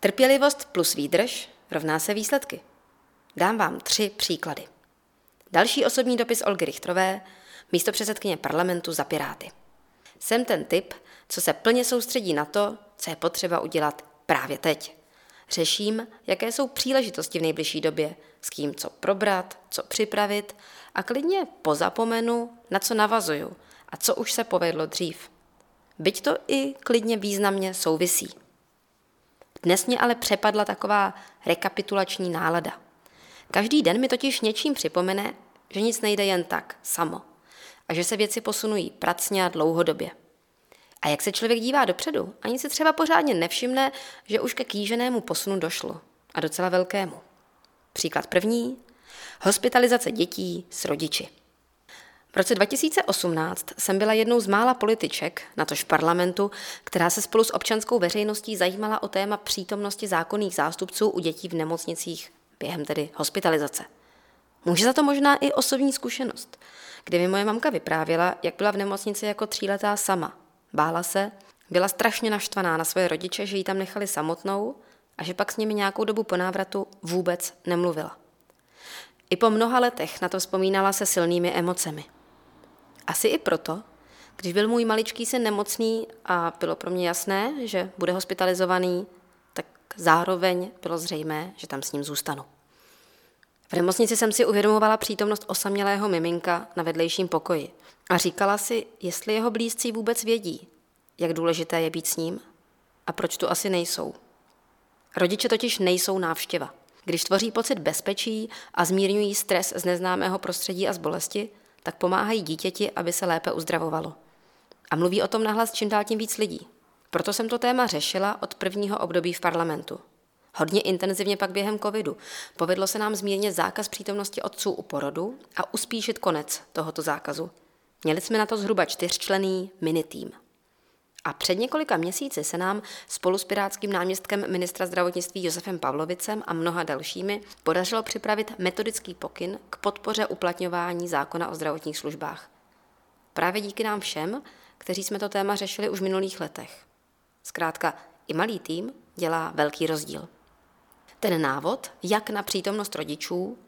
Trpělivost plus výdrž rovná se výsledky. Dám vám tři příklady. Další osobní dopis Olgy Richtrové, místo předsedkyně parlamentu za Piráty. Jsem ten typ, co se plně soustředí na to, co je potřeba udělat právě teď. Řeším, jaké jsou příležitosti v nejbližší době, s kým co probrat, co připravit a klidně pozapomenu, na co navazuju a co už se povedlo dřív. Byť to i klidně významně souvisí. Dnes mě ale přepadla taková rekapitulační nálada. Každý den mi totiž něčím připomene, že nic nejde jen tak, samo. A že se věci posunují pracně a dlouhodobě. A jak se člověk dívá dopředu, ani si třeba pořádně nevšimne, že už ke kýženému posunu došlo. A docela velkému. Příklad první. Hospitalizace dětí s rodiči. V roce 2018 jsem byla jednou z mála političek, natož parlamentu, která se spolu s občanskou veřejností zajímala o téma přítomnosti zákonných zástupců u dětí v nemocnicích během tedy hospitalizace. Může za to možná i osobní zkušenost, kdy mi moje mamka vyprávěla, jak byla v nemocnici jako tříletá sama. Bála se, byla strašně naštvaná na svoje rodiče, že ji tam nechali samotnou a že pak s nimi nějakou dobu po návratu vůbec nemluvila. I po mnoha letech na to vzpomínala se silnými emocemi. Asi i proto, když byl můj maličký syn nemocný a bylo pro mě jasné, že bude hospitalizovaný, tak zároveň bylo zřejmé, že tam s ním zůstanu. V nemocnici jsem si uvědomovala přítomnost osamělého miminka na vedlejším pokoji a říkala si, jestli jeho blízcí vůbec vědí, jak důležité je být s ním a proč tu asi nejsou. Rodiče totiž nejsou návštěva. Když tvoří pocit bezpečí a zmírňují stres z neznámého prostředí a z bolesti, tak pomáhají dítěti, aby se lépe uzdravovalo. A mluví o tom nahlas čím dál tím víc lidí. Proto jsem to téma řešila od prvního období v parlamentu. Hodně intenzivně pak během covidu. Povedlo se nám zmírnit zákaz přítomnosti otců u porodu a uspíšit konec tohoto zákazu. Měli jsme na to zhruba čtyřčlený minitým. A před několika měsíci se nám spolu s pirátským náměstkem ministra zdravotnictví Josefem Pavlovicem a mnoha dalšími podařilo připravit metodický pokyn k podpoře uplatňování zákona o zdravotních službách. Právě díky nám všem, kteří jsme to téma řešili už v minulých letech. Zkrátka, i malý tým dělá velký rozdíl. Ten návod, jak na přítomnost rodičů,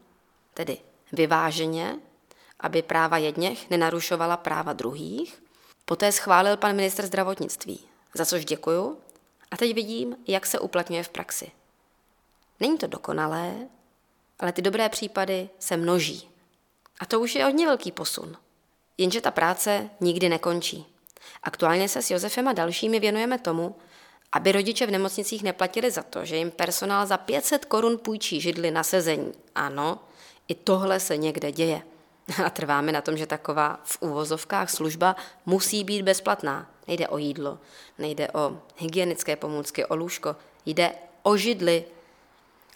tedy vyváženě, aby práva jedněch nenarušovala práva druhých, Poté schválil pan ministr zdravotnictví, za což děkuju, a teď vidím, jak se uplatňuje v praxi. Není to dokonalé, ale ty dobré případy se množí. A to už je hodně velký posun. Jenže ta práce nikdy nekončí. Aktuálně se s Josefem a dalšími věnujeme tomu, aby rodiče v nemocnicích neplatili za to, že jim personál za 500 korun půjčí židli na sezení. Ano, i tohle se někde děje. A trváme na tom, že taková v úvozovkách služba musí být bezplatná. Nejde o jídlo, nejde o hygienické pomůcky, o lůžko, jde o židli.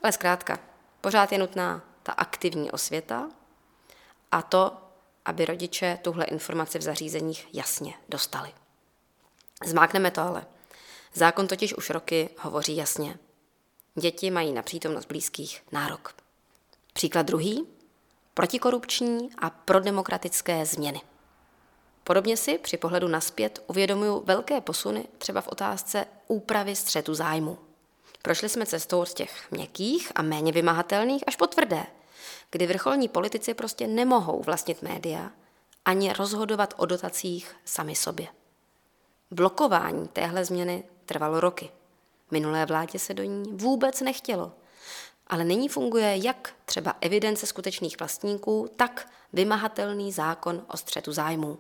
Ale zkrátka, pořád je nutná ta aktivní osvěta a to, aby rodiče tuhle informaci v zařízeních jasně dostali. Zmákneme to ale. Zákon totiž už roky hovoří jasně. Děti mají na přítomnost blízkých nárok. Příklad druhý protikorupční a prodemokratické změny. Podobně si při pohledu naspět uvědomuju velké posuny třeba v otázce úpravy střetu zájmu. Prošli jsme cestou od těch měkkých a méně vymahatelných až po tvrdé, kdy vrcholní politici prostě nemohou vlastnit média ani rozhodovat o dotacích sami sobě. Blokování téhle změny trvalo roky. Minulé vládě se do ní vůbec nechtělo – ale nyní funguje jak třeba evidence skutečných vlastníků, tak vymahatelný zákon o střetu zájmů.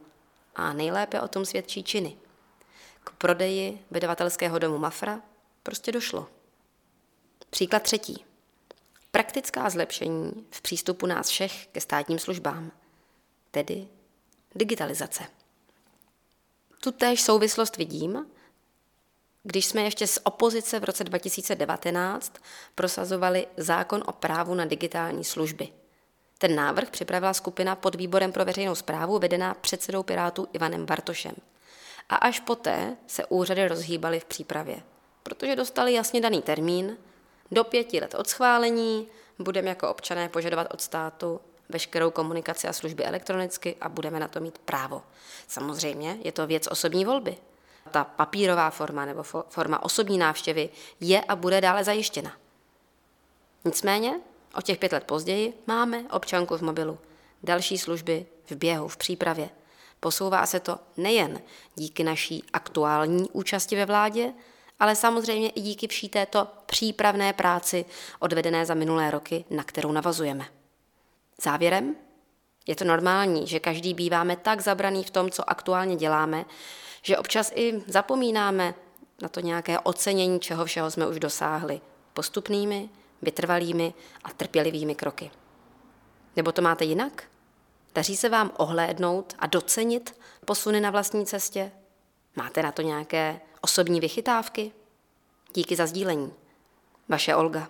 A nejlépe o tom svědčí činy. K prodeji vydavatelského domu Mafra prostě došlo. Příklad třetí. Praktická zlepšení v přístupu nás všech ke státním službám, tedy digitalizace. Tu též souvislost vidím, když jsme ještě z opozice v roce 2019 prosazovali zákon o právu na digitální služby. Ten návrh připravila skupina pod výborem pro veřejnou zprávu vedená předsedou Pirátů Ivanem Bartošem. A až poté se úřady rozhýbaly v přípravě, protože dostali jasně daný termín, do pěti let od schválení budeme jako občané požadovat od státu veškerou komunikaci a služby elektronicky a budeme na to mít právo. Samozřejmě je to věc osobní volby, ta papírová forma nebo forma osobní návštěvy je a bude dále zajištěna. Nicméně o těch pět let později máme občanku v mobilu, další služby v běhu, v přípravě. Posouvá se to nejen díky naší aktuální účasti ve vládě, ale samozřejmě i díky vší této přípravné práci odvedené za minulé roky, na kterou navazujeme. Závěrem, je to normální, že každý býváme tak zabraný v tom, co aktuálně děláme, že občas i zapomínáme na to nějaké ocenění, čeho všeho jsme už dosáhli postupnými, vytrvalými a trpělivými kroky. Nebo to máte jinak? Daří se vám ohlédnout a docenit posuny na vlastní cestě? Máte na to nějaké osobní vychytávky? Díky za sdílení. Vaše Olga.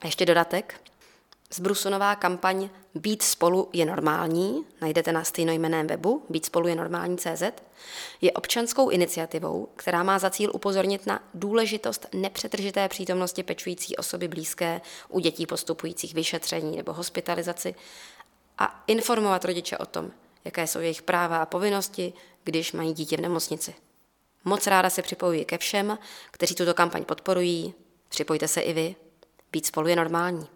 A ještě dodatek. Zbrusunová kampaň Být spolu je normální, najdete na stejnojmeném webu Být spolu je normální CZ, je občanskou iniciativou, která má za cíl upozornit na důležitost nepřetržité přítomnosti pečující osoby blízké u dětí postupujících vyšetření nebo hospitalizaci a informovat rodiče o tom, jaké jsou jejich práva a povinnosti, když mají dítě v nemocnici. Moc ráda se připojuji ke všem, kteří tuto kampaň podporují. Připojte se i vy. Být spolu je normální.